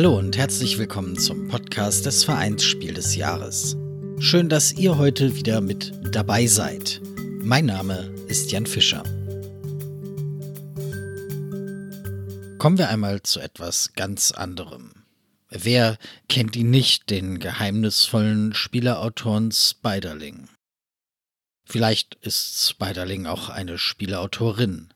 Hallo und herzlich willkommen zum Podcast des Vereinsspiel des Jahres. Schön, dass ihr heute wieder mit dabei seid. Mein Name ist Jan Fischer. Kommen wir einmal zu etwas ganz anderem. Wer kennt ihn nicht, den geheimnisvollen Spieleautoren Spiderling? Vielleicht ist Spiderling auch eine Spieleautorin.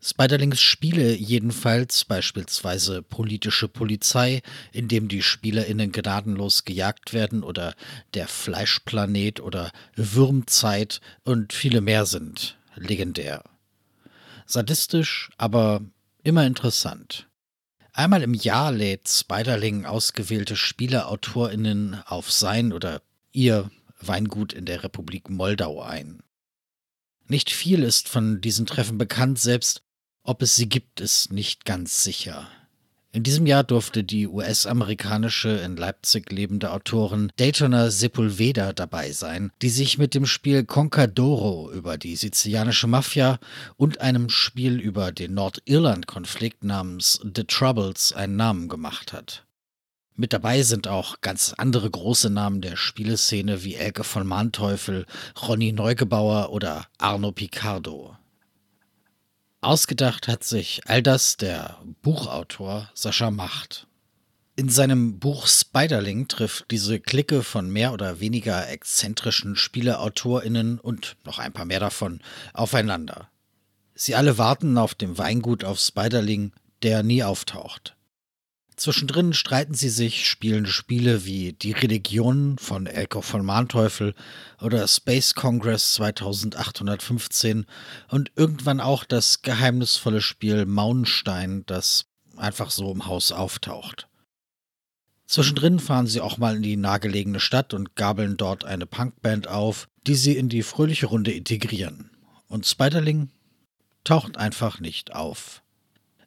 Spiderlings Spiele jedenfalls, beispielsweise Politische Polizei, in dem die SpielerInnen gnadenlos gejagt werden, oder Der Fleischplanet oder Würmzeit und viele mehr sind legendär. Sadistisch, aber immer interessant. Einmal im Jahr lädt Spiderling ausgewählte SpielerautorInnen auf sein oder ihr Weingut in der Republik Moldau ein. Nicht viel ist von diesen Treffen bekannt, selbst ob es sie gibt, ist nicht ganz sicher. In diesem Jahr durfte die US-amerikanische in Leipzig lebende Autorin Daytona Sepulveda dabei sein, die sich mit dem Spiel Concadoro über die sizilianische Mafia und einem Spiel über den Nordirland-Konflikt namens The Troubles einen Namen gemacht hat. Mit dabei sind auch ganz andere große Namen der Spieleszene wie Elke von Manteuffel, Ronny Neugebauer oder Arno Picardo. Ausgedacht hat sich all das der Buchautor Sascha Macht. In seinem Buch Spiderling trifft diese Clique von mehr oder weniger exzentrischen SpieleautorInnen und noch ein paar mehr davon aufeinander. Sie alle warten auf dem Weingut auf Spiderling, der nie auftaucht. Zwischendrin streiten sie sich, spielen Spiele wie Die Religion von Elko von Manteuffel oder Space Congress 2815 und irgendwann auch das geheimnisvolle Spiel Maunstein, das einfach so im Haus auftaucht. Zwischendrin fahren sie auch mal in die nahegelegene Stadt und gabeln dort eine Punkband auf, die sie in die fröhliche Runde integrieren. Und Spiderling taucht einfach nicht auf.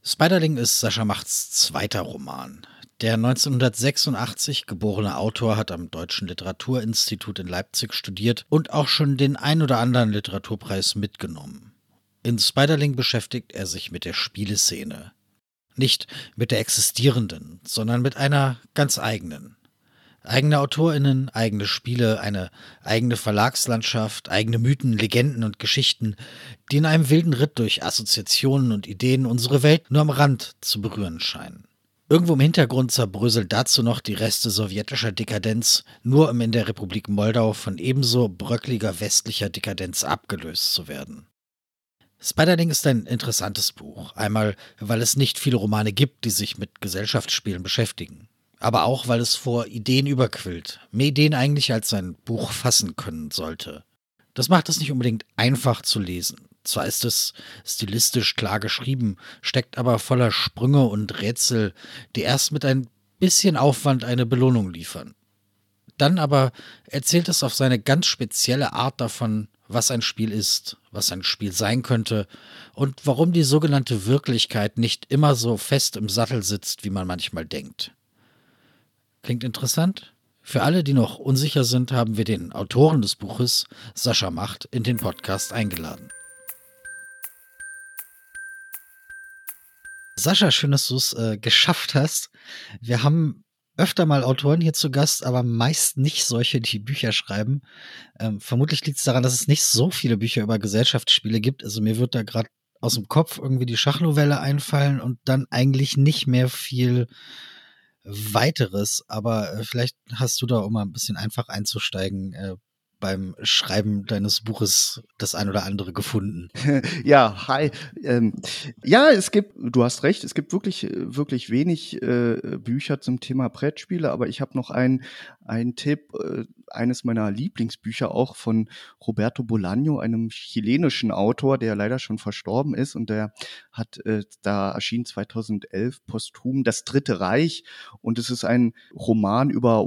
Spiderling ist Sascha Machts zweiter Roman. Der 1986 geborene Autor hat am Deutschen Literaturinstitut in Leipzig studiert und auch schon den ein oder anderen Literaturpreis mitgenommen. In Spiderling beschäftigt er sich mit der Spieleszene. Nicht mit der existierenden, sondern mit einer ganz eigenen. Eigene AutorInnen, eigene Spiele, eine eigene Verlagslandschaft, eigene Mythen, Legenden und Geschichten, die in einem wilden Ritt durch Assoziationen und Ideen unsere Welt nur am Rand zu berühren scheinen. Irgendwo im Hintergrund zerbröselt dazu noch die Reste sowjetischer Dekadenz, nur um in der Republik Moldau von ebenso bröckliger westlicher Dekadenz abgelöst zu werden. Spiderling ist ein interessantes Buch. Einmal, weil es nicht viele Romane gibt, die sich mit Gesellschaftsspielen beschäftigen aber auch, weil es vor Ideen überquillt. Mehr Ideen eigentlich als sein Buch fassen können sollte. Das macht es nicht unbedingt einfach zu lesen. Zwar ist es stilistisch klar geschrieben, steckt aber voller Sprünge und Rätsel, die erst mit ein bisschen Aufwand eine Belohnung liefern. Dann aber erzählt es auf seine ganz spezielle Art davon, was ein Spiel ist, was ein Spiel sein könnte und warum die sogenannte Wirklichkeit nicht immer so fest im Sattel sitzt, wie man manchmal denkt. Klingt interessant? Für alle, die noch unsicher sind, haben wir den Autoren des Buches, Sascha Macht, in den Podcast eingeladen. Sascha, schön, dass du es äh, geschafft hast. Wir haben öfter mal Autoren hier zu Gast, aber meist nicht solche, die Bücher schreiben. Ähm, vermutlich liegt es daran, dass es nicht so viele Bücher über Gesellschaftsspiele gibt. Also mir wird da gerade aus dem Kopf irgendwie die Schachnovelle einfallen und dann eigentlich nicht mehr viel weiteres, aber äh, vielleicht hast du da, um mal ein bisschen einfach einzusteigen, äh, beim Schreiben deines Buches das ein oder andere gefunden. Ja, hi. Ähm, ja, es gibt, du hast recht, es gibt wirklich, wirklich wenig äh, Bücher zum Thema Brettspiele, aber ich habe noch einen, einen Tipp, äh, eines meiner Lieblingsbücher auch von Roberto Bolaño, einem chilenischen Autor, der leider schon verstorben ist und der hat, äh, da erschien 2011 posthum Das Dritte Reich und es ist ein Roman über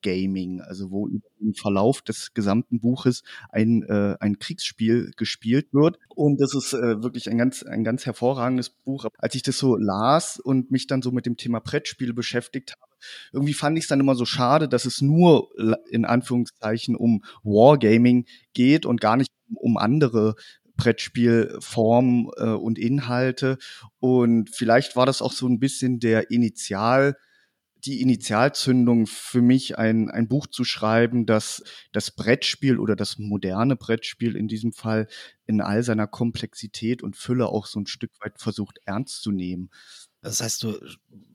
Wargaming, also wo im Verlauf des gesamten Buches ein, äh, ein Kriegsspiel gespielt wird und das ist äh, wirklich ein ganz, ein ganz hervorragendes Buch. Als ich das so las und mich dann so mit dem Thema Brettspiel beschäftigt habe, irgendwie fand ich es dann immer so schade, dass es nur in Anführungszeichen um Wargaming geht und gar nicht um andere Brettspielformen äh, und Inhalte. Und vielleicht war das auch so ein bisschen der Initial die Initialzündung für mich, ein, ein Buch zu schreiben, das das Brettspiel oder das moderne Brettspiel in diesem Fall in all seiner Komplexität und Fülle auch so ein Stück weit versucht ernst zu nehmen. Das heißt, du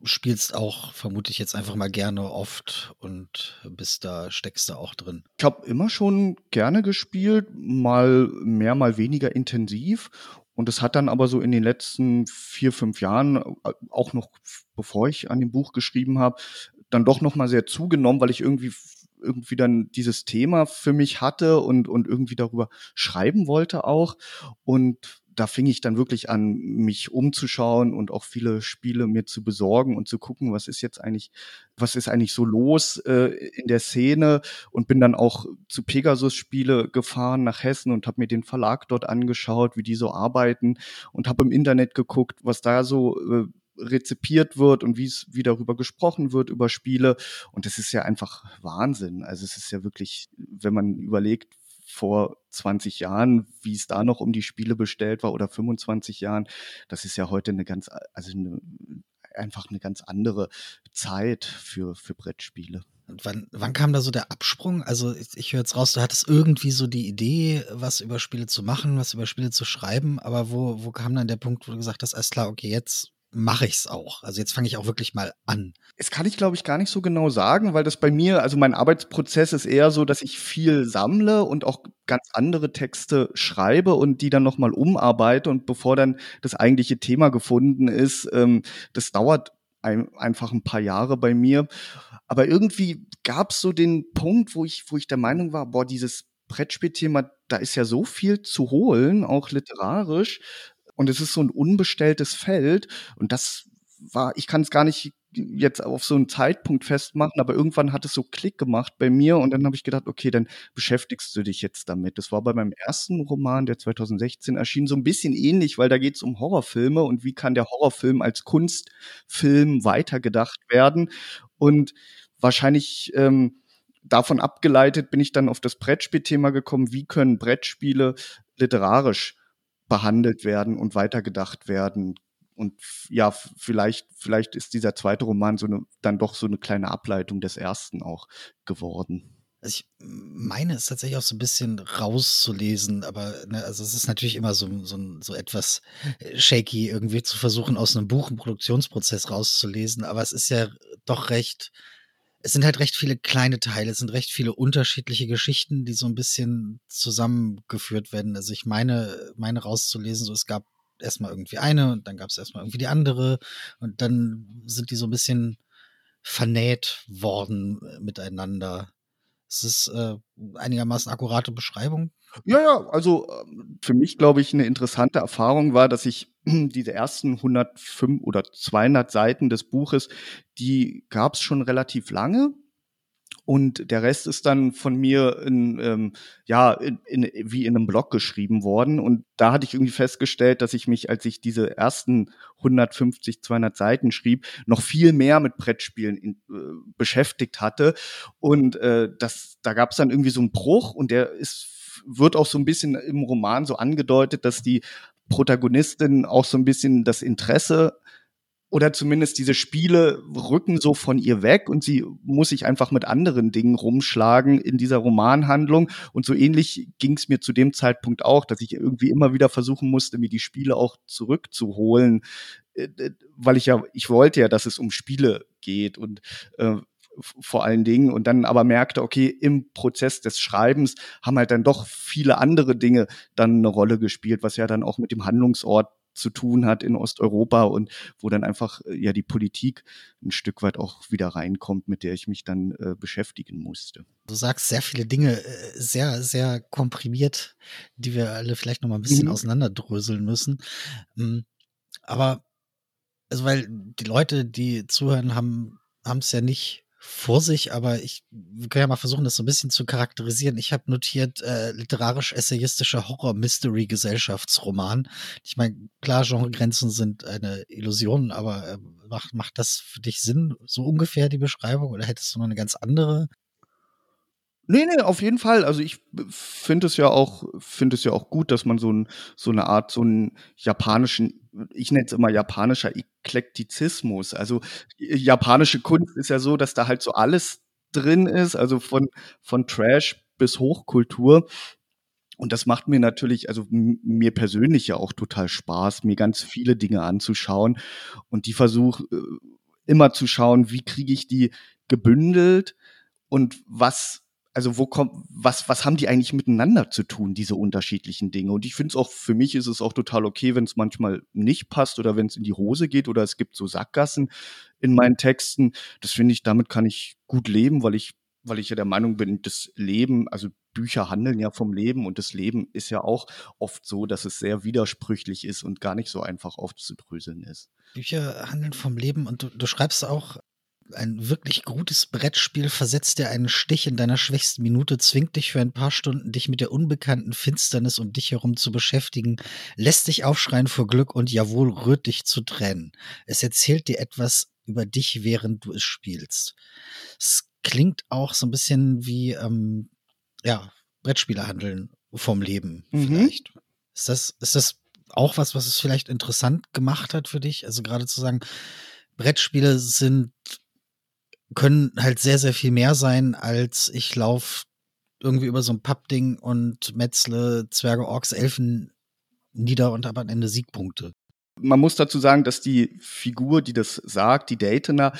spielst auch, vermute ich jetzt einfach mal gerne oft und bist da, steckst da auch drin. Ich habe immer schon gerne gespielt, mal mehr, mal weniger intensiv. Und es hat dann aber so in den letzten vier, fünf Jahren, äh, auch noch bevor ich an dem Buch geschrieben habe, dann doch noch mal sehr zugenommen, weil ich irgendwie irgendwie dann dieses Thema für mich hatte und, und irgendwie darüber schreiben wollte auch. Und da fing ich dann wirklich an, mich umzuschauen und auch viele Spiele mir zu besorgen und zu gucken, was ist jetzt eigentlich, was ist eigentlich so los äh, in der Szene. Und bin dann auch zu Pegasus-Spiele gefahren nach Hessen und habe mir den Verlag dort angeschaut, wie die so arbeiten. Und habe im Internet geguckt, was da so äh, rezipiert wird und wie es wie darüber gesprochen wird über Spiele. Und das ist ja einfach Wahnsinn. Also es ist ja wirklich, wenn man überlegt, vor 20 Jahren, wie es da noch um die Spiele bestellt war oder 25 Jahren, das ist ja heute eine ganz, also eine, einfach eine ganz andere Zeit für, für Brettspiele. Und wann, wann kam da so der Absprung? Also ich, ich höre jetzt raus, du hattest irgendwie so die Idee, was über Spiele zu machen, was über Spiele zu schreiben, aber wo, wo kam dann der Punkt, wo du gesagt hast, alles klar, okay, jetzt mache ich es auch. Also jetzt fange ich auch wirklich mal an. Es kann ich, glaube ich, gar nicht so genau sagen, weil das bei mir, also mein Arbeitsprozess ist eher so, dass ich viel sammle und auch ganz andere Texte schreibe und die dann nochmal umarbeite und bevor dann das eigentliche Thema gefunden ist, ähm, das dauert ein, einfach ein paar Jahre bei mir. Aber irgendwie gab es so den Punkt, wo ich, wo ich der Meinung war, boah, dieses Brettspielthema, da ist ja so viel zu holen, auch literarisch. Und es ist so ein unbestelltes Feld. Und das war, ich kann es gar nicht jetzt auf so einen Zeitpunkt festmachen, aber irgendwann hat es so Klick gemacht bei mir und dann habe ich gedacht, okay, dann beschäftigst du dich jetzt damit. Das war bei meinem ersten Roman, der 2016 erschien, so ein bisschen ähnlich, weil da geht es um Horrorfilme und wie kann der Horrorfilm als Kunstfilm weitergedacht werden. Und wahrscheinlich ähm, davon abgeleitet bin ich dann auf das Brettspielthema gekommen, wie können Brettspiele literarisch behandelt werden und weitergedacht werden. Und ja, vielleicht, vielleicht ist dieser zweite Roman so eine, dann doch so eine kleine Ableitung des ersten auch geworden. Also ich meine es tatsächlich auch so ein bisschen rauszulesen, aber ne, also es ist natürlich immer so, so, so etwas äh, shaky, irgendwie zu versuchen, aus einem Buch einen Produktionsprozess rauszulesen, aber es ist ja doch recht, es sind halt recht viele kleine Teile, es sind recht viele unterschiedliche Geschichten, die so ein bisschen zusammengeführt werden. Also ich meine, meine rauszulesen, so es gab erstmal irgendwie eine und dann gab es erstmal irgendwie die andere und dann sind die so ein bisschen vernäht worden äh, miteinander. Es ist äh, einigermaßen akkurate Beschreibung. Ja, ja, also ähm, für mich, glaube ich, eine interessante Erfahrung war, dass ich diese ersten 105 oder 200 Seiten des Buches, die gab es schon relativ lange. Und der Rest ist dann von mir in, ähm, ja, in, in, wie in einem Blog geschrieben worden. Und da hatte ich irgendwie festgestellt, dass ich mich, als ich diese ersten 150, 200 Seiten schrieb, noch viel mehr mit Brettspielen in, äh, beschäftigt hatte. Und äh, das, da gab es dann irgendwie so einen Bruch und der ist wird auch so ein bisschen im Roman so angedeutet, dass die Protagonistin auch so ein bisschen das Interesse oder zumindest diese Spiele rücken so von ihr weg und sie muss sich einfach mit anderen Dingen rumschlagen in dieser Romanhandlung. Und so ähnlich ging es mir zu dem Zeitpunkt auch, dass ich irgendwie immer wieder versuchen musste, mir die Spiele auch zurückzuholen, äh, weil ich ja, ich wollte ja, dass es um Spiele geht und äh, vor allen Dingen und dann aber merkte, okay, im Prozess des Schreibens haben halt dann doch viele andere Dinge dann eine Rolle gespielt, was ja dann auch mit dem Handlungsort zu tun hat in Osteuropa und wo dann einfach äh, ja die Politik ein Stück weit auch wieder reinkommt, mit der ich mich dann äh, beschäftigen musste. Du sagst sehr viele Dinge äh, sehr, sehr komprimiert, die wir alle vielleicht noch mal ein bisschen mhm. auseinanderdröseln müssen. Hm, aber also weil die Leute, die zuhören, haben haben es ja nicht vor sich, aber ich können ja mal versuchen, das so ein bisschen zu charakterisieren. Ich habe notiert, äh, literarisch-essayistischer Horror-Mystery-Gesellschaftsroman. Ich meine, klar, Genregrenzen sind eine Illusion, aber äh, macht, macht das für dich Sinn, so ungefähr die Beschreibung, oder hättest du noch eine ganz andere? Nee, nee, auf jeden Fall. Also ich finde es ja auch, finde es ja auch gut, dass man so, ein, so eine Art, so einen japanischen, ich nenne es immer japanischer Eklektizismus. Also japanische Kunst ist ja so, dass da halt so alles drin ist, also von, von Trash bis Hochkultur. Und das macht mir natürlich, also mir persönlich ja auch total Spaß, mir ganz viele Dinge anzuschauen. Und die versuche äh, immer zu schauen, wie kriege ich die gebündelt und was also wo kommt, was, was haben die eigentlich miteinander zu tun, diese unterschiedlichen Dinge? Und ich finde es auch, für mich ist es auch total okay, wenn es manchmal nicht passt oder wenn es in die Hose geht oder es gibt so Sackgassen in meinen Texten. Das finde ich, damit kann ich gut leben, weil ich, weil ich ja der Meinung bin, das Leben, also Bücher handeln ja vom Leben und das Leben ist ja auch oft so, dass es sehr widersprüchlich ist und gar nicht so einfach aufzudröseln ist. Bücher handeln vom Leben und du, du schreibst auch ein wirklich gutes Brettspiel versetzt dir einen Stich in deiner schwächsten Minute, zwingt dich für ein paar Stunden, dich mit der unbekannten Finsternis um dich herum zu beschäftigen, lässt dich aufschreien vor Glück und jawohl rührt dich zu Tränen. Es erzählt dir etwas über dich, während du es spielst. Es klingt auch so ein bisschen wie, ähm, ja, Brettspiele handeln vom Leben mhm. vielleicht. Ist das, ist das auch was, was es vielleicht interessant gemacht hat für dich? Also gerade zu sagen, Brettspiele sind können halt sehr, sehr viel mehr sein, als ich laufe irgendwie über so ein Pappding und metzle Zwerge, Orks, Elfen nieder und habe am Ende Siegpunkte. Man muss dazu sagen, dass die Figur, die das sagt, die Daytoner,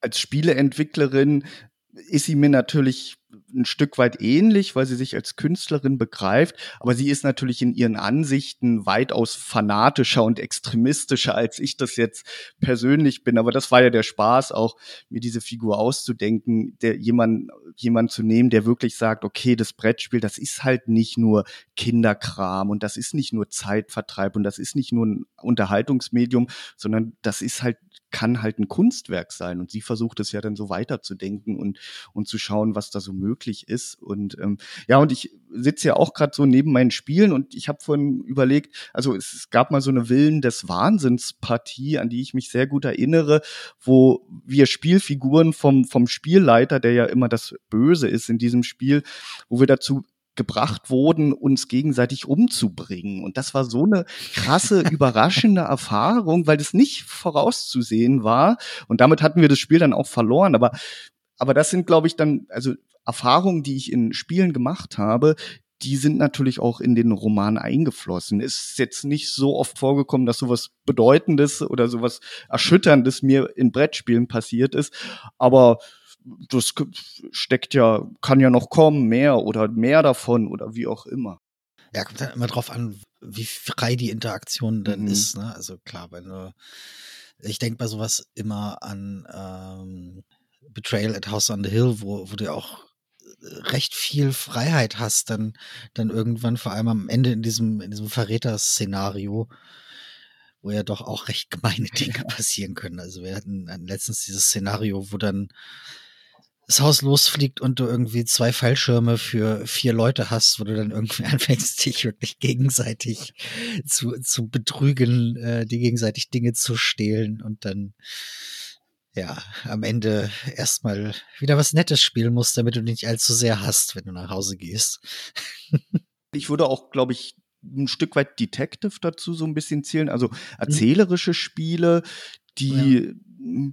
als Spieleentwicklerin ist sie mir natürlich ein Stück weit ähnlich, weil sie sich als Künstlerin begreift, aber sie ist natürlich in ihren Ansichten weitaus fanatischer und extremistischer, als ich das jetzt persönlich bin. Aber das war ja der Spaß, auch mir diese Figur auszudenken, der jemand, jemand zu nehmen, der wirklich sagt, okay, das Brettspiel, das ist halt nicht nur Kinderkram und das ist nicht nur Zeitvertreib und das ist nicht nur ein Unterhaltungsmedium, sondern das ist halt kann halt ein Kunstwerk sein. Und sie versucht es ja dann so weiterzudenken und, und zu schauen, was da so möglich ist. Und ähm, ja, und ich sitze ja auch gerade so neben meinen Spielen und ich habe vorhin überlegt, also es, es gab mal so eine Willen des Wahnsinns-Partie, an die ich mich sehr gut erinnere, wo wir Spielfiguren vom, vom Spielleiter, der ja immer das Böse ist in diesem Spiel, wo wir dazu gebracht wurden, uns gegenseitig umzubringen. Und das war so eine krasse, überraschende Erfahrung, weil das nicht vorauszusehen war. Und damit hatten wir das Spiel dann auch verloren. Aber, aber das sind, glaube ich, dann, also Erfahrungen, die ich in Spielen gemacht habe, die sind natürlich auch in den Roman eingeflossen. Es ist jetzt nicht so oft vorgekommen, dass sowas Bedeutendes oder sowas Erschütterndes mir in Brettspielen passiert ist. Aber das steckt ja, kann ja noch kommen, mehr oder mehr davon oder wie auch immer. Ja, kommt dann immer drauf an, wie frei die Interaktion denn mhm. ist. Ne? Also klar, wenn du, ich denke bei sowas immer an ähm, Betrayal at House on the Hill, wo, wo du auch äh, recht viel Freiheit hast, dann, dann irgendwann vor allem am Ende in diesem, in diesem Verräter-Szenario, wo ja doch auch recht gemeine Dinge passieren können. Also wir hatten letztens dieses Szenario, wo dann das Haus losfliegt und du irgendwie zwei Fallschirme für vier Leute hast, wo du dann irgendwie anfängst, dich wirklich gegenseitig zu, zu betrügen, äh, die gegenseitig Dinge zu stehlen und dann ja, am Ende erstmal wieder was Nettes spielen musst, damit du nicht allzu sehr hast, wenn du nach Hause gehst. ich würde auch, glaube ich, ein Stück weit Detective dazu so ein bisschen zählen, also mhm. erzählerische Spiele, die ja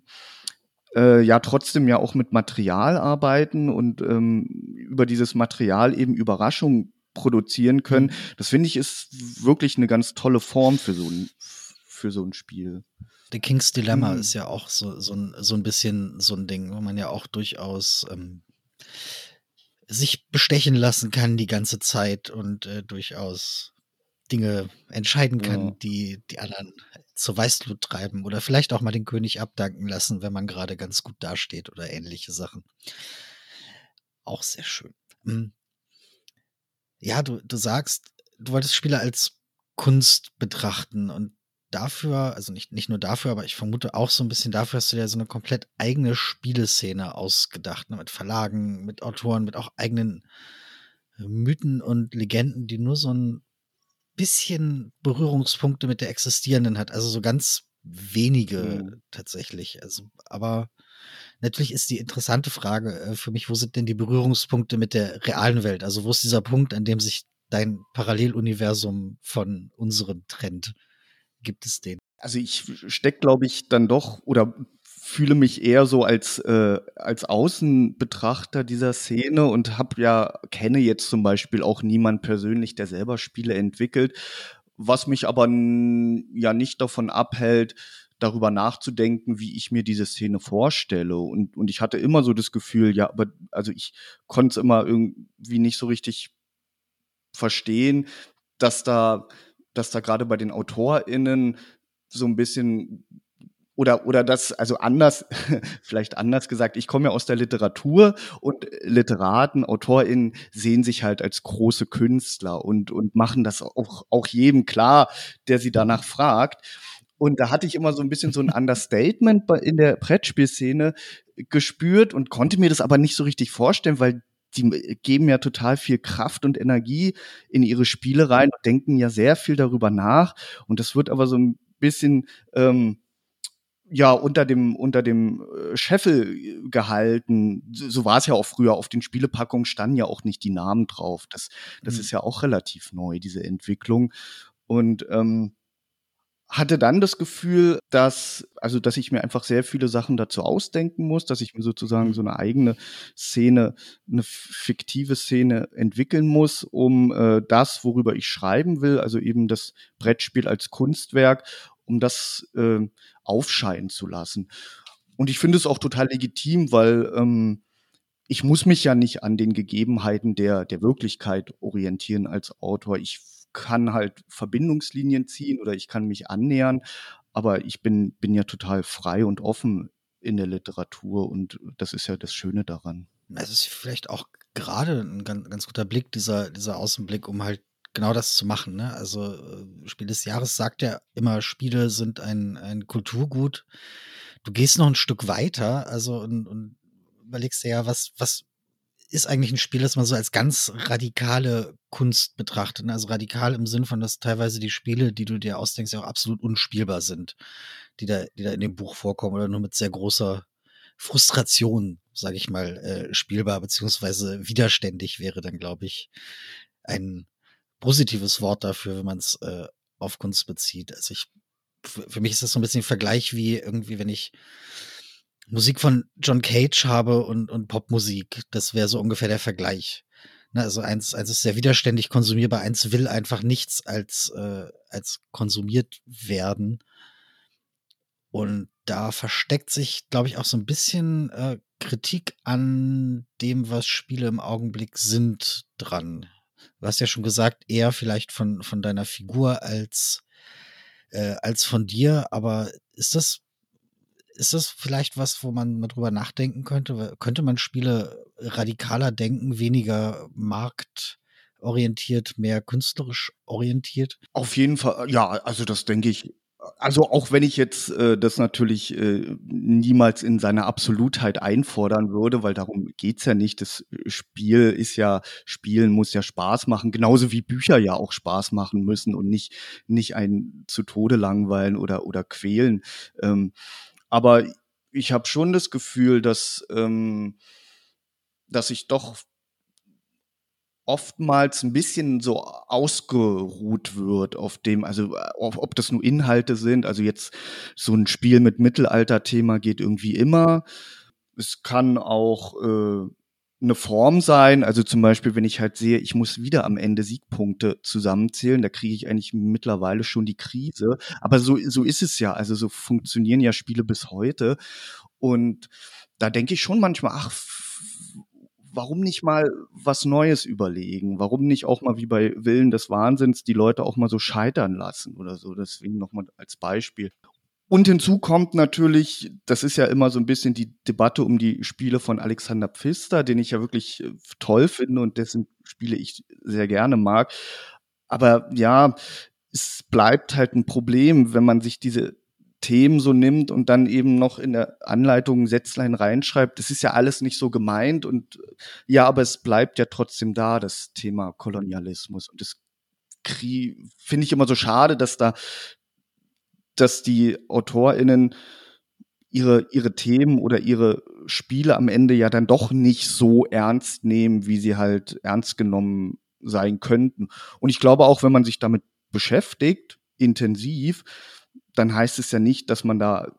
äh, ja trotzdem ja auch mit Material arbeiten und ähm, über dieses Material eben Überraschungen produzieren können. Mhm. Das finde ich ist wirklich eine ganz tolle Form für so ein, für so ein Spiel. The King's Dilemma mhm. ist ja auch so, so, ein, so ein bisschen so ein Ding, wo man ja auch durchaus ähm, sich bestechen lassen kann die ganze Zeit und äh, durchaus Dinge entscheiden kann, ja. die die anderen zur Weißglut treiben oder vielleicht auch mal den König abdanken lassen, wenn man gerade ganz gut dasteht oder ähnliche Sachen. Auch sehr schön. Hm. Ja, du, du sagst, du wolltest Spiele als Kunst betrachten und dafür, also nicht, nicht nur dafür, aber ich vermute auch so ein bisschen dafür hast du dir so eine komplett eigene Spieleszene ausgedacht, ne? mit Verlagen, mit Autoren, mit auch eigenen Mythen und Legenden, die nur so ein bisschen Berührungspunkte mit der existierenden hat. Also so ganz wenige mhm. tatsächlich. Also, aber Natürlich ist die interessante Frage äh, für mich, wo sind denn die Berührungspunkte mit der realen Welt? Also wo ist dieser Punkt, an dem sich dein Paralleluniversum von unserem trennt? Gibt es den? Also ich stecke, glaube ich, dann doch oder fühle mich eher so als äh, als Außenbetrachter dieser Szene und habe ja kenne jetzt zum Beispiel auch niemand persönlich, der selber Spiele entwickelt, was mich aber ja nicht davon abhält, darüber nachzudenken, wie ich mir diese Szene vorstelle. Und, und ich hatte immer so das Gefühl, ja, aber also ich konnte es immer irgendwie nicht so richtig verstehen, dass da, dass da gerade bei den AutorInnen so ein bisschen oder oder das also anders vielleicht anders gesagt ich komme ja aus der Literatur und Literaten Autorinnen sehen sich halt als große Künstler und und machen das auch auch jedem klar der sie danach fragt. Und da hatte ich immer so ein bisschen so ein Understatement in der Brettspielszene gespürt und konnte mir das aber nicht so richtig vorstellen, weil die geben ja total viel Kraft und Energie in ihre Spiele rein und denken ja sehr viel darüber nach. Und das wird aber so ein bisschen ähm, ja unter dem unter dem äh, Scheffel gehalten. So war es ja auch früher. Auf den Spielepackungen standen ja auch nicht die Namen drauf. Das das mhm. ist ja auch relativ neu diese Entwicklung. Und ähm, hatte dann das Gefühl, dass, also, dass ich mir einfach sehr viele Sachen dazu ausdenken muss, dass ich mir sozusagen so eine eigene Szene, eine fiktive Szene entwickeln muss, um äh, das, worüber ich schreiben will, also eben das Brettspiel als Kunstwerk, um das äh, aufscheinen zu lassen. Und ich finde es auch total legitim, weil ähm, ich muss mich ja nicht an den Gegebenheiten der, der Wirklichkeit orientieren als Autor. Ich kann halt Verbindungslinien ziehen oder ich kann mich annähern, aber ich bin, bin ja total frei und offen in der Literatur und das ist ja das Schöne daran. Es ist vielleicht auch gerade ein ganz, ganz guter Blick, dieser, dieser Außenblick, um halt genau das zu machen. Ne? Also äh, Spiel des Jahres sagt ja immer, Spiele sind ein, ein Kulturgut. Du gehst noch ein Stück weiter, also und, und überlegst dir ja, was, was ist eigentlich ein Spiel, das man so als ganz radikale Kunst betrachtet. Ne? Also radikal im Sinn von, dass teilweise die Spiele, die du dir ausdenkst, ja auch absolut unspielbar sind, die da, die da in dem Buch vorkommen oder nur mit sehr großer Frustration, sage ich mal, äh, spielbar beziehungsweise widerständig wäre dann, glaube ich, ein positives Wort dafür, wenn man es äh, auf Kunst bezieht. Also ich, für mich ist das so ein bisschen ein Vergleich wie irgendwie, wenn ich Musik von John Cage habe und, und Popmusik. Das wäre so ungefähr der Vergleich. Ne, also eins, eins ist sehr widerständig konsumierbar, eins will einfach nichts als, äh, als konsumiert werden. Und da versteckt sich, glaube ich, auch so ein bisschen äh, Kritik an dem, was Spiele im Augenblick sind, dran. Du hast ja schon gesagt, eher vielleicht von, von deiner Figur als, äh, als von dir, aber ist das ist das vielleicht was, wo man mal drüber nachdenken könnte? Könnte man Spiele radikaler denken, weniger marktorientiert, mehr künstlerisch orientiert? Auf jeden Fall, ja, also das denke ich. Also auch wenn ich jetzt äh, das natürlich äh, niemals in seiner Absolutheit einfordern würde, weil darum geht's ja nicht. Das Spiel ist ja, Spielen muss ja Spaß machen, genauso wie Bücher ja auch Spaß machen müssen und nicht, nicht einen zu Tode langweilen oder, oder quälen. Ähm, aber ich habe schon das Gefühl, dass, ähm, dass ich doch oftmals ein bisschen so ausgeruht wird auf dem, also ob, ob das nur Inhalte sind. Also jetzt so ein Spiel mit Mittelalter-Thema geht irgendwie immer. Es kann auch äh, eine Form sein. Also zum Beispiel, wenn ich halt sehe, ich muss wieder am Ende Siegpunkte zusammenzählen, da kriege ich eigentlich mittlerweile schon die Krise. Aber so, so ist es ja. Also so funktionieren ja Spiele bis heute. Und da denke ich schon manchmal, ach, warum nicht mal was Neues überlegen? Warum nicht auch mal wie bei Willen des Wahnsinns die Leute auch mal so scheitern lassen oder so? Deswegen nochmal als Beispiel. Und hinzu kommt natürlich, das ist ja immer so ein bisschen die Debatte um die Spiele von Alexander Pfister, den ich ja wirklich äh, toll finde und dessen Spiele ich sehr gerne mag. Aber ja, es bleibt halt ein Problem, wenn man sich diese Themen so nimmt und dann eben noch in der Anleitung ein Sätzlein reinschreibt. Das ist ja alles nicht so gemeint und ja, aber es bleibt ja trotzdem da, das Thema Kolonialismus. Und das finde ich immer so schade, dass da dass die AutorInnen ihre, ihre Themen oder ihre Spiele am Ende ja dann doch nicht so ernst nehmen, wie sie halt ernst genommen sein könnten. Und ich glaube auch, wenn man sich damit beschäftigt, intensiv, dann heißt es ja nicht, dass man da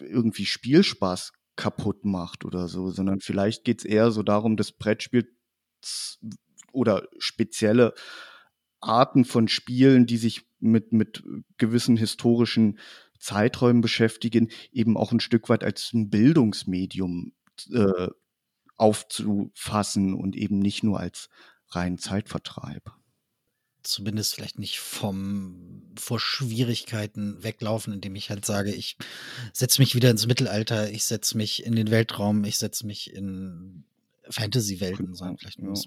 irgendwie Spielspaß kaputt macht oder so, sondern vielleicht geht es eher so darum, das Brettspiel oder spezielle Arten von Spielen, die sich mit, mit gewissen historischen Zeiträumen beschäftigen, eben auch ein Stück weit als ein Bildungsmedium äh, aufzufassen und eben nicht nur als rein Zeitvertreib. Zumindest vielleicht nicht vom vor Schwierigkeiten weglaufen, indem ich halt sage, ich setze mich wieder ins Mittelalter, ich setze mich in den Weltraum, ich setze mich in Fantasy-Welten, sondern vielleicht ja. das,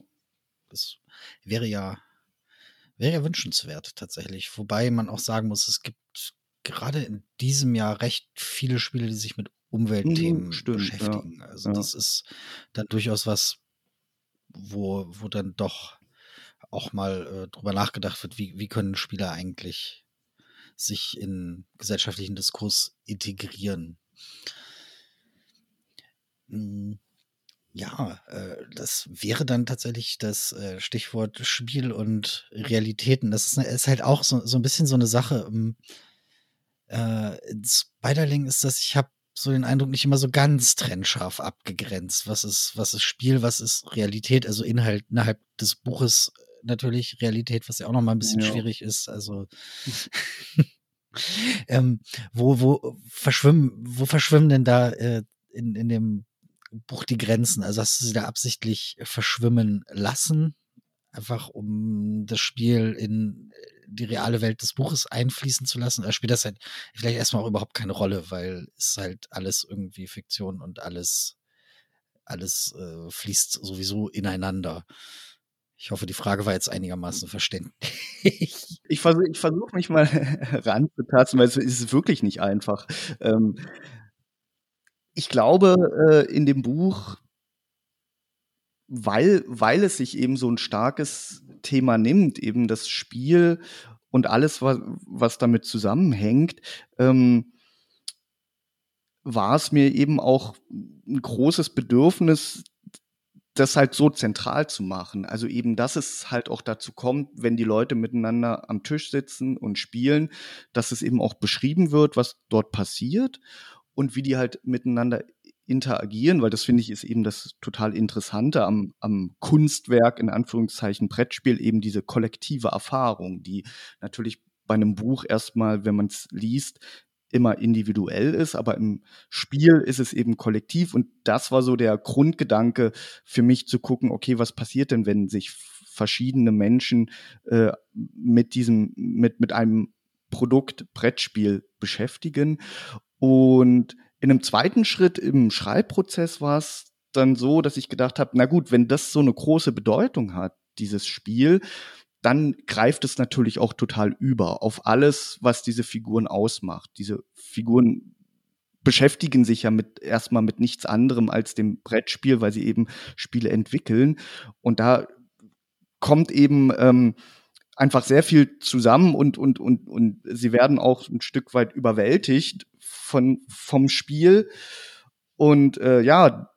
das wäre ja wäre ja wünschenswert tatsächlich. Wobei man auch sagen muss, es gibt gerade in diesem Jahr recht viele Spiele, die sich mit Umweltthemen mhm, stimmt, beschäftigen. Ja. Also ja. das ist dann durchaus was, wo, wo dann doch auch mal äh, drüber nachgedacht wird, wie, wie können Spieler eigentlich sich in gesellschaftlichen Diskurs integrieren. Hm, ja, äh, das wäre dann tatsächlich das äh, Stichwort Spiel und Realitäten. Das ist, ist halt auch so, so ein bisschen so eine Sache. Ähm, äh, in Spiderling ist das, ich habe so den Eindruck, nicht immer so ganz trennscharf abgegrenzt. Was ist, was ist Spiel, was ist Realität, also Inhalt innerhalb des Buches natürlich Realität, was ja auch noch mal ein bisschen ja. schwierig ist. Also ähm, wo, wo verschwimmen, wo verschwimmen denn da äh, in, in dem Buch die Grenzen? Also hast du sie da absichtlich verschwimmen lassen? Einfach um das Spiel in die reale Welt des Buches einfließen zu lassen. Da spielt das halt vielleicht erstmal auch überhaupt keine Rolle, weil es halt alles irgendwie Fiktion und alles, alles äh, fließt sowieso ineinander. Ich hoffe, die Frage war jetzt einigermaßen verständlich. Ich versuche ich versuch mich mal ranzutasten, weil es ist wirklich nicht einfach. Ähm, ich glaube, äh, in dem Buch, weil, weil es sich eben so ein starkes Thema nimmt, eben das Spiel und alles, was, was damit zusammenhängt, ähm, war es mir eben auch ein großes Bedürfnis, das halt so zentral zu machen. Also eben, dass es halt auch dazu kommt, wenn die Leute miteinander am Tisch sitzen und spielen, dass es eben auch beschrieben wird, was dort passiert und wie die halt miteinander interagieren, weil das finde ich ist eben das total Interessante am, am Kunstwerk, in Anführungszeichen Brettspiel, eben diese kollektive Erfahrung, die natürlich bei einem Buch erstmal, wenn man es liest, immer individuell ist, aber im Spiel ist es eben kollektiv und das war so der Grundgedanke für mich zu gucken, okay, was passiert denn, wenn sich verschiedene Menschen äh, mit diesem, mit, mit einem Produkt Brettspiel beschäftigen und in einem zweiten Schritt im Schreibprozess war es dann so, dass ich gedacht habe, na gut, wenn das so eine große Bedeutung hat, dieses Spiel, dann greift es natürlich auch total über auf alles, was diese Figuren ausmacht. Diese Figuren beschäftigen sich ja mit erstmal mit nichts anderem als dem Brettspiel, weil sie eben Spiele entwickeln. Und da kommt eben ähm, einfach sehr viel zusammen und, und, und, und sie werden auch ein Stück weit überwältigt von, vom Spiel. Und äh, ja,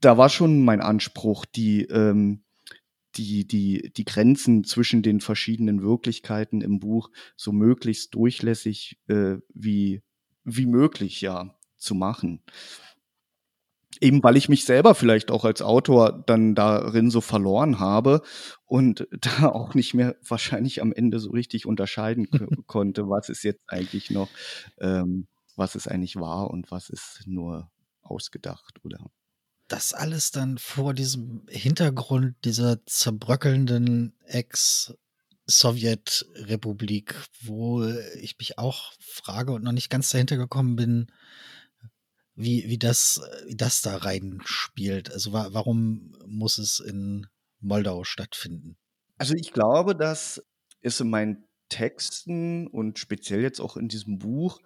da war schon mein Anspruch, die, ähm, die, die, die Grenzen zwischen den verschiedenen Wirklichkeiten im Buch so möglichst durchlässig äh, wie, wie möglich ja zu machen. Eben weil ich mich selber vielleicht auch als Autor dann darin so verloren habe und da auch nicht mehr wahrscheinlich am Ende so richtig unterscheiden konnte, was ist jetzt eigentlich noch, ähm, was es eigentlich war und was ist nur ausgedacht oder das alles dann vor diesem Hintergrund dieser zerbröckelnden Ex-Sowjetrepublik, wo ich mich auch frage und noch nicht ganz dahinter gekommen bin, wie, wie, das, wie das da reinspielt. Also wa warum muss es in Moldau stattfinden? Also ich glaube, dass es in meinen Texten und speziell jetzt auch in diesem Buch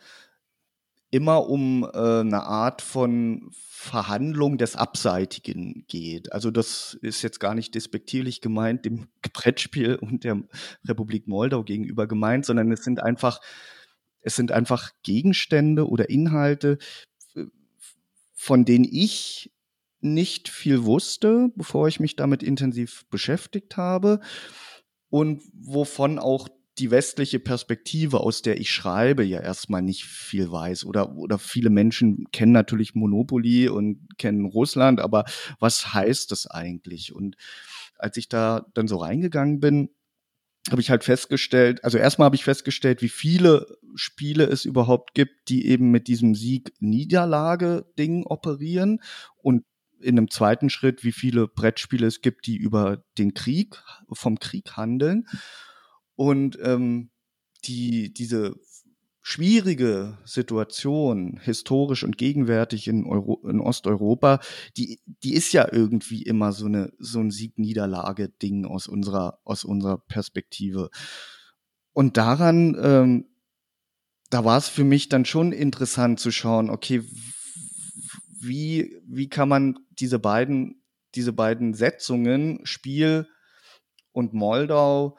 immer um äh, 'ne Art von Verhandlung des Abseitigen geht. Also, das ist jetzt gar nicht despektierlich gemeint dem Brettspiel und der Republik Moldau gegenüber gemeint, sondern es sind einfach es sind einfach Gegenstände oder Inhalte, von denen ich nicht viel wusste, bevor ich mich damit intensiv beschäftigt habe und wovon auch die westliche Perspektive, aus der ich schreibe, ja erstmal nicht viel weiß. Oder, oder viele Menschen kennen natürlich Monopoly und kennen Russland, aber was heißt das eigentlich? Und als ich da dann so reingegangen bin, habe ich halt festgestellt, also erstmal habe ich festgestellt, wie viele Spiele es überhaupt gibt, die eben mit diesem Sieg-Niederlage-Ding operieren und in einem zweiten Schritt, wie viele Brettspiele es gibt, die über den Krieg, vom Krieg handeln. Und ähm, die, diese schwierige Situation, historisch und gegenwärtig in, Euro, in Osteuropa, die, die ist ja irgendwie immer so, eine, so ein Sieg-Niederlage-Ding aus unserer, aus unserer Perspektive. Und daran, ähm, da war es für mich dann schon interessant zu schauen, okay, wie, wie kann man diese beiden, diese beiden Setzungen, Spiel und Moldau,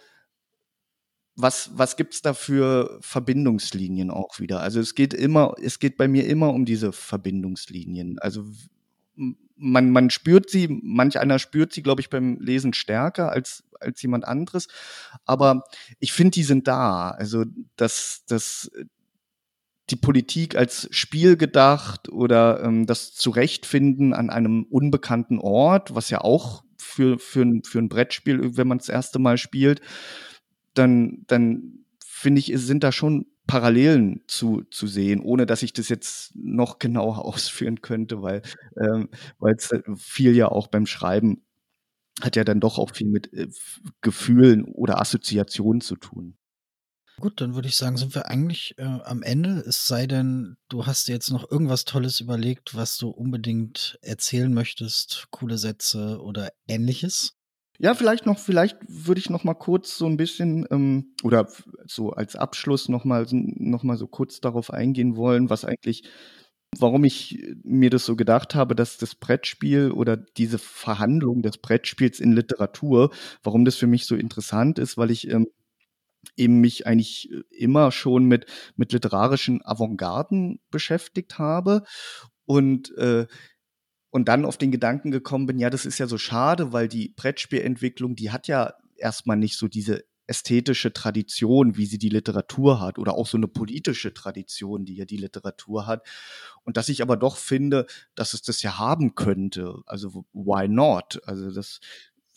was, was gibt's da für Verbindungslinien auch wieder? Also es geht immer, es geht bei mir immer um diese Verbindungslinien. Also man, man spürt sie, manch einer spürt sie, glaube ich, beim Lesen stärker als, als jemand anderes. Aber ich finde, die sind da. Also, dass, dass die Politik als Spiel gedacht oder ähm, das Zurechtfinden an einem unbekannten Ort, was ja auch für, für, ein, für ein Brettspiel, wenn man das erste Mal spielt, dann, dann finde ich, sind da schon Parallelen zu, zu sehen, ohne dass ich das jetzt noch genauer ausführen könnte, weil ähm, es äh, viel ja auch beim Schreiben hat ja dann doch auch viel mit äh, Gefühlen oder Assoziationen zu tun. Gut, dann würde ich sagen, sind wir eigentlich äh, am Ende. Es sei denn, du hast dir jetzt noch irgendwas Tolles überlegt, was du unbedingt erzählen möchtest, coole Sätze oder ähnliches. Ja, vielleicht noch, vielleicht würde ich noch mal kurz so ein bisschen ähm, oder so als Abschluss noch mal, noch mal so kurz darauf eingehen wollen, was eigentlich, warum ich mir das so gedacht habe, dass das Brettspiel oder diese Verhandlung des Brettspiels in Literatur, warum das für mich so interessant ist, weil ich ähm, eben mich eigentlich immer schon mit, mit literarischen Avantgarden beschäftigt habe. Und äh, und dann auf den Gedanken gekommen bin, ja, das ist ja so schade, weil die Brettspielentwicklung, die hat ja erstmal nicht so diese ästhetische Tradition, wie sie die Literatur hat, oder auch so eine politische Tradition, die ja die Literatur hat. Und dass ich aber doch finde, dass es das ja haben könnte. Also why not? Also das,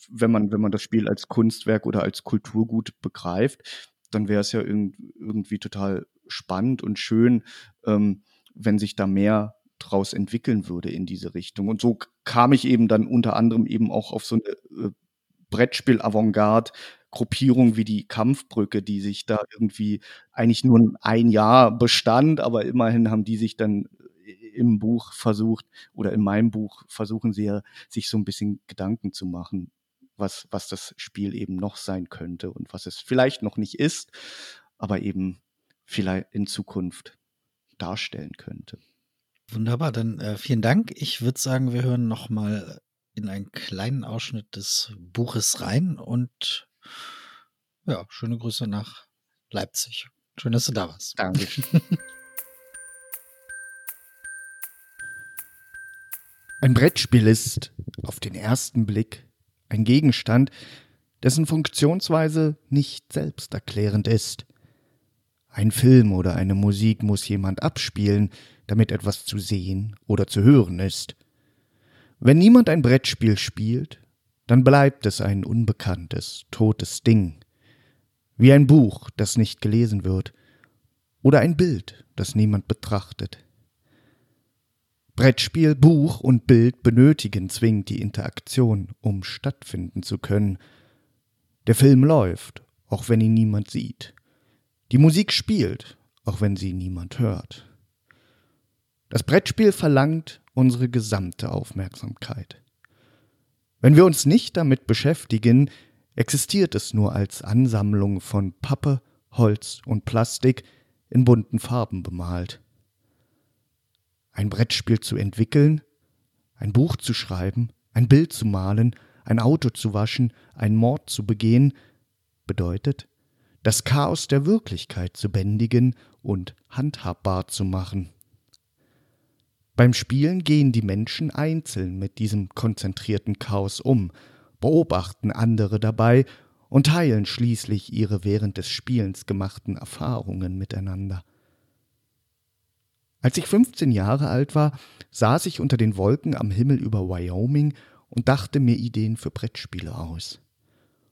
wenn man, wenn man das Spiel als Kunstwerk oder als Kulturgut begreift, dann wäre es ja irgendwie total spannend und schön, ähm, wenn sich da mehr draus entwickeln würde in diese Richtung. Und so kam ich eben dann unter anderem eben auch auf so eine äh, Brettspiel-Avantgarde. Gruppierung wie die Kampfbrücke, die sich da irgendwie eigentlich nur ein Jahr bestand, aber immerhin haben die sich dann äh, im Buch versucht oder in meinem Buch versuchen sie ja, sich so ein bisschen Gedanken zu machen, was, was das Spiel eben noch sein könnte und was es vielleicht noch nicht ist, aber eben vielleicht in Zukunft darstellen könnte. Wunderbar, dann äh, vielen Dank. Ich würde sagen, wir hören noch mal in einen kleinen Ausschnitt des Buches rein und ja, schöne Grüße nach Leipzig. Schön, dass du da warst. Danke. Ein Brettspiel ist auf den ersten Blick ein Gegenstand, dessen Funktionsweise nicht selbsterklärend ist. Ein Film oder eine Musik muss jemand abspielen, damit etwas zu sehen oder zu hören ist. Wenn niemand ein Brettspiel spielt, dann bleibt es ein unbekanntes, totes Ding, wie ein Buch, das nicht gelesen wird, oder ein Bild, das niemand betrachtet. Brettspiel, Buch und Bild benötigen zwingend die Interaktion, um stattfinden zu können. Der Film läuft, auch wenn ihn niemand sieht. Die Musik spielt, auch wenn sie niemand hört. Das Brettspiel verlangt unsere gesamte Aufmerksamkeit. Wenn wir uns nicht damit beschäftigen, existiert es nur als Ansammlung von Pappe, Holz und Plastik in bunten Farben bemalt. Ein Brettspiel zu entwickeln, ein Buch zu schreiben, ein Bild zu malen, ein Auto zu waschen, einen Mord zu begehen, bedeutet, das Chaos der Wirklichkeit zu bändigen und handhabbar zu machen. Beim Spielen gehen die Menschen einzeln mit diesem konzentrierten Chaos um, beobachten andere dabei und teilen schließlich ihre während des Spielens gemachten Erfahrungen miteinander. Als ich 15 Jahre alt war, saß ich unter den Wolken am Himmel über Wyoming und dachte mir Ideen für Brettspiele aus.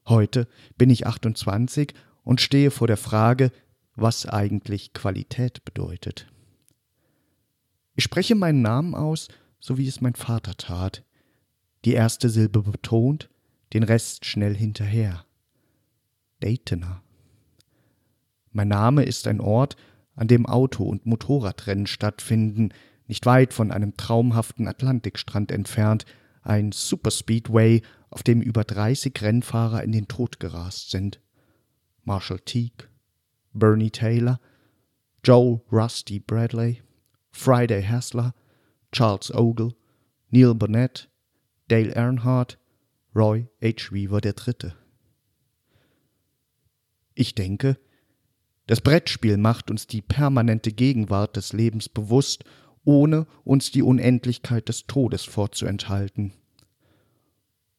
Heute bin ich 28 und stehe vor der Frage, was eigentlich Qualität bedeutet. Ich spreche meinen Namen aus, so wie es mein Vater tat. Die erste Silbe betont, den Rest schnell hinterher. Daytoner. Mein Name ist ein Ort, an dem Auto- und Motorradrennen stattfinden, nicht weit von einem traumhaften Atlantikstrand entfernt, ein Superspeedway, auf dem über 30 Rennfahrer in den Tod gerast sind. Marshall Teague, Bernie Taylor, Joe Rusty Bradley, Friday Hassler, Charles Ogle, Neil Burnett, Dale Earnhardt, Roy H. Weaver III. Ich denke, das Brettspiel macht uns die permanente Gegenwart des Lebens bewusst, ohne uns die Unendlichkeit des Todes vorzuenthalten.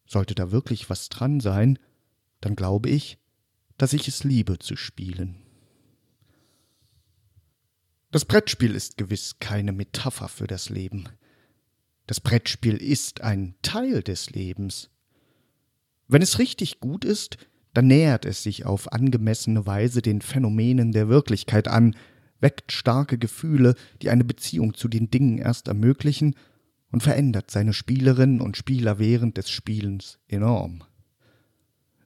Sollte da wirklich was dran sein, dann glaube ich, dass ich es liebe zu spielen. Das Brettspiel ist gewiss keine Metapher für das Leben. Das Brettspiel ist ein Teil des Lebens. Wenn es richtig gut ist, dann nähert es sich auf angemessene Weise den Phänomenen der Wirklichkeit an, weckt starke Gefühle, die eine Beziehung zu den Dingen erst ermöglichen, und verändert seine Spielerinnen und Spieler während des Spielens enorm.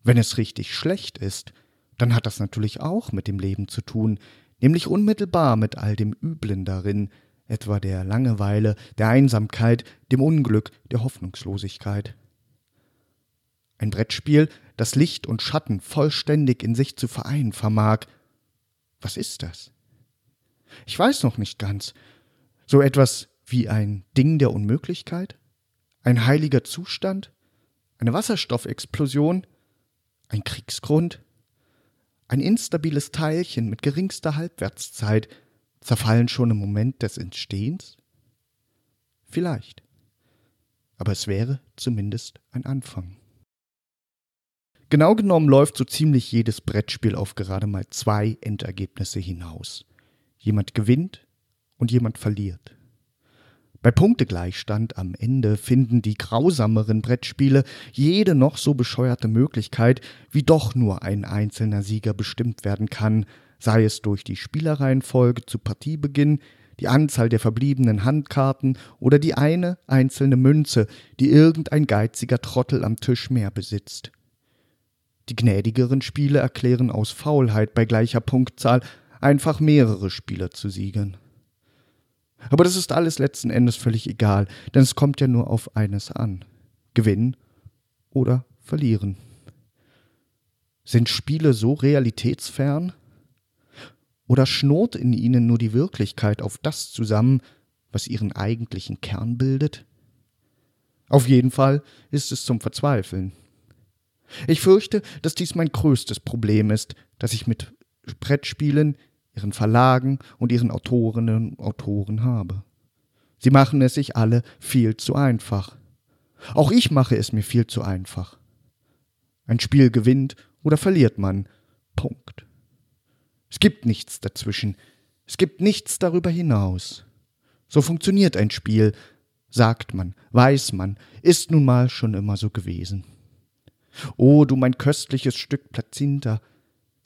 Wenn es richtig schlecht ist, dann hat das natürlich auch mit dem Leben zu tun, nämlich unmittelbar mit all dem Üblen darin, etwa der Langeweile, der Einsamkeit, dem Unglück, der Hoffnungslosigkeit. Ein Brettspiel, das Licht und Schatten vollständig in sich zu vereinen vermag. Was ist das? Ich weiß noch nicht ganz. So etwas wie ein Ding der Unmöglichkeit? Ein heiliger Zustand? Eine Wasserstoffexplosion? Ein Kriegsgrund? Ein instabiles Teilchen mit geringster Halbwertszeit, zerfallen schon im Moment des Entstehens? Vielleicht. Aber es wäre zumindest ein Anfang. Genau genommen läuft so ziemlich jedes Brettspiel auf gerade mal zwei Endergebnisse hinaus. Jemand gewinnt und jemand verliert. Bei Punktegleichstand am Ende finden die grausameren Brettspiele jede noch so bescheuerte Möglichkeit, wie doch nur ein einzelner Sieger bestimmt werden kann, sei es durch die Spielereihenfolge zu Partiebeginn, die Anzahl der verbliebenen Handkarten oder die eine einzelne Münze, die irgendein geiziger Trottel am Tisch mehr besitzt. Die gnädigeren Spiele erklären aus Faulheit bei gleicher Punktzahl einfach mehrere Spieler zu siegen. Aber das ist alles letzten Endes völlig egal, denn es kommt ja nur auf eines an. Gewinnen oder verlieren. Sind Spiele so realitätsfern? Oder schnurrt in ihnen nur die Wirklichkeit auf das zusammen, was ihren eigentlichen Kern bildet? Auf jeden Fall ist es zum Verzweifeln. Ich fürchte, dass dies mein größtes Problem ist, das ich mit Brettspielen, ihren Verlagen und ihren Autorinnen und Autoren habe. Sie machen es sich alle viel zu einfach. Auch ich mache es mir viel zu einfach. Ein Spiel gewinnt oder verliert man. Punkt. Es gibt nichts dazwischen. Es gibt nichts darüber hinaus. So funktioniert ein Spiel, sagt man, weiß man, ist nun mal schon immer so gewesen. O du mein köstliches Stück Plazenta,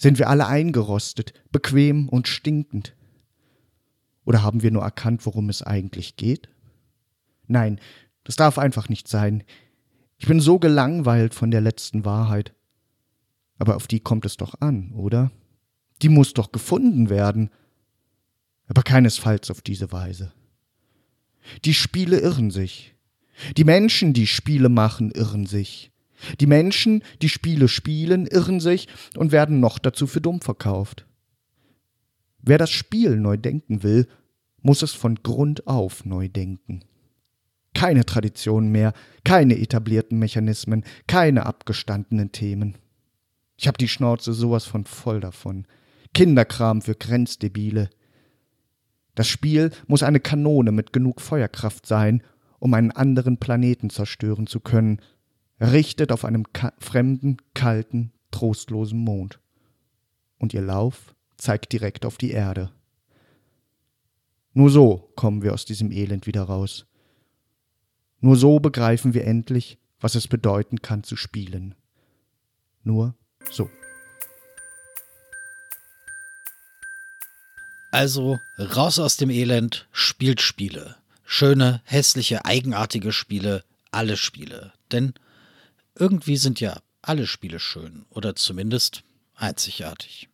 sind wir alle eingerostet, bequem und stinkend? Oder haben wir nur erkannt, worum es eigentlich geht? Nein, das darf einfach nicht sein. Ich bin so gelangweilt von der letzten Wahrheit. Aber auf die kommt es doch an, oder? Die muss doch gefunden werden. Aber keinesfalls auf diese Weise. Die Spiele irren sich. Die Menschen, die Spiele machen, irren sich. Die Menschen, die Spiele spielen, irren sich und werden noch dazu für dumm verkauft. Wer das Spiel neu denken will, muss es von Grund auf neu denken. Keine Traditionen mehr, keine etablierten Mechanismen, keine abgestandenen Themen. Ich hab die Schnauze sowas von voll davon. Kinderkram für Grenzdebile. Das Spiel muss eine Kanone mit genug Feuerkraft sein, um einen anderen Planeten zerstören zu können, errichtet auf einem ka fremden, kalten, trostlosen Mond. Und ihr Lauf zeigt direkt auf die Erde. Nur so kommen wir aus diesem Elend wieder raus. Nur so begreifen wir endlich, was es bedeuten kann zu spielen. Nur so. Also raus aus dem Elend, spielt Spiele. Schöne, hässliche, eigenartige Spiele, alle Spiele. Denn irgendwie sind ja alle Spiele schön oder zumindest einzigartig.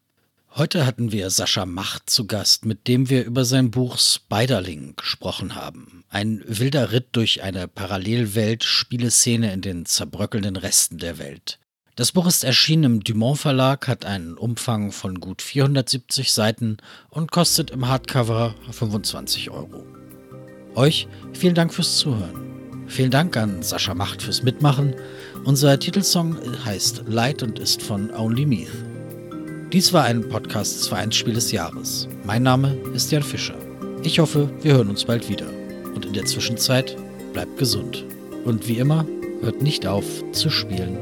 Heute hatten wir Sascha Macht zu Gast, mit dem wir über sein Buch Spiderling gesprochen haben. Ein wilder Ritt durch eine Parallelwelt, Spieleszene in den zerbröckelnden Resten der Welt. Das Buch ist erschienen im Dumont Verlag, hat einen Umfang von gut 470 Seiten und kostet im Hardcover 25 Euro. Euch vielen Dank fürs Zuhören. Vielen Dank an Sascha Macht fürs Mitmachen. Unser Titelsong heißt Light und ist von Only Meath. Dies war ein Podcast des Vereinsspiel des Jahres. Mein Name ist Jan Fischer. Ich hoffe, wir hören uns bald wieder. Und in der Zwischenzeit bleibt gesund. Und wie immer, hört nicht auf zu spielen.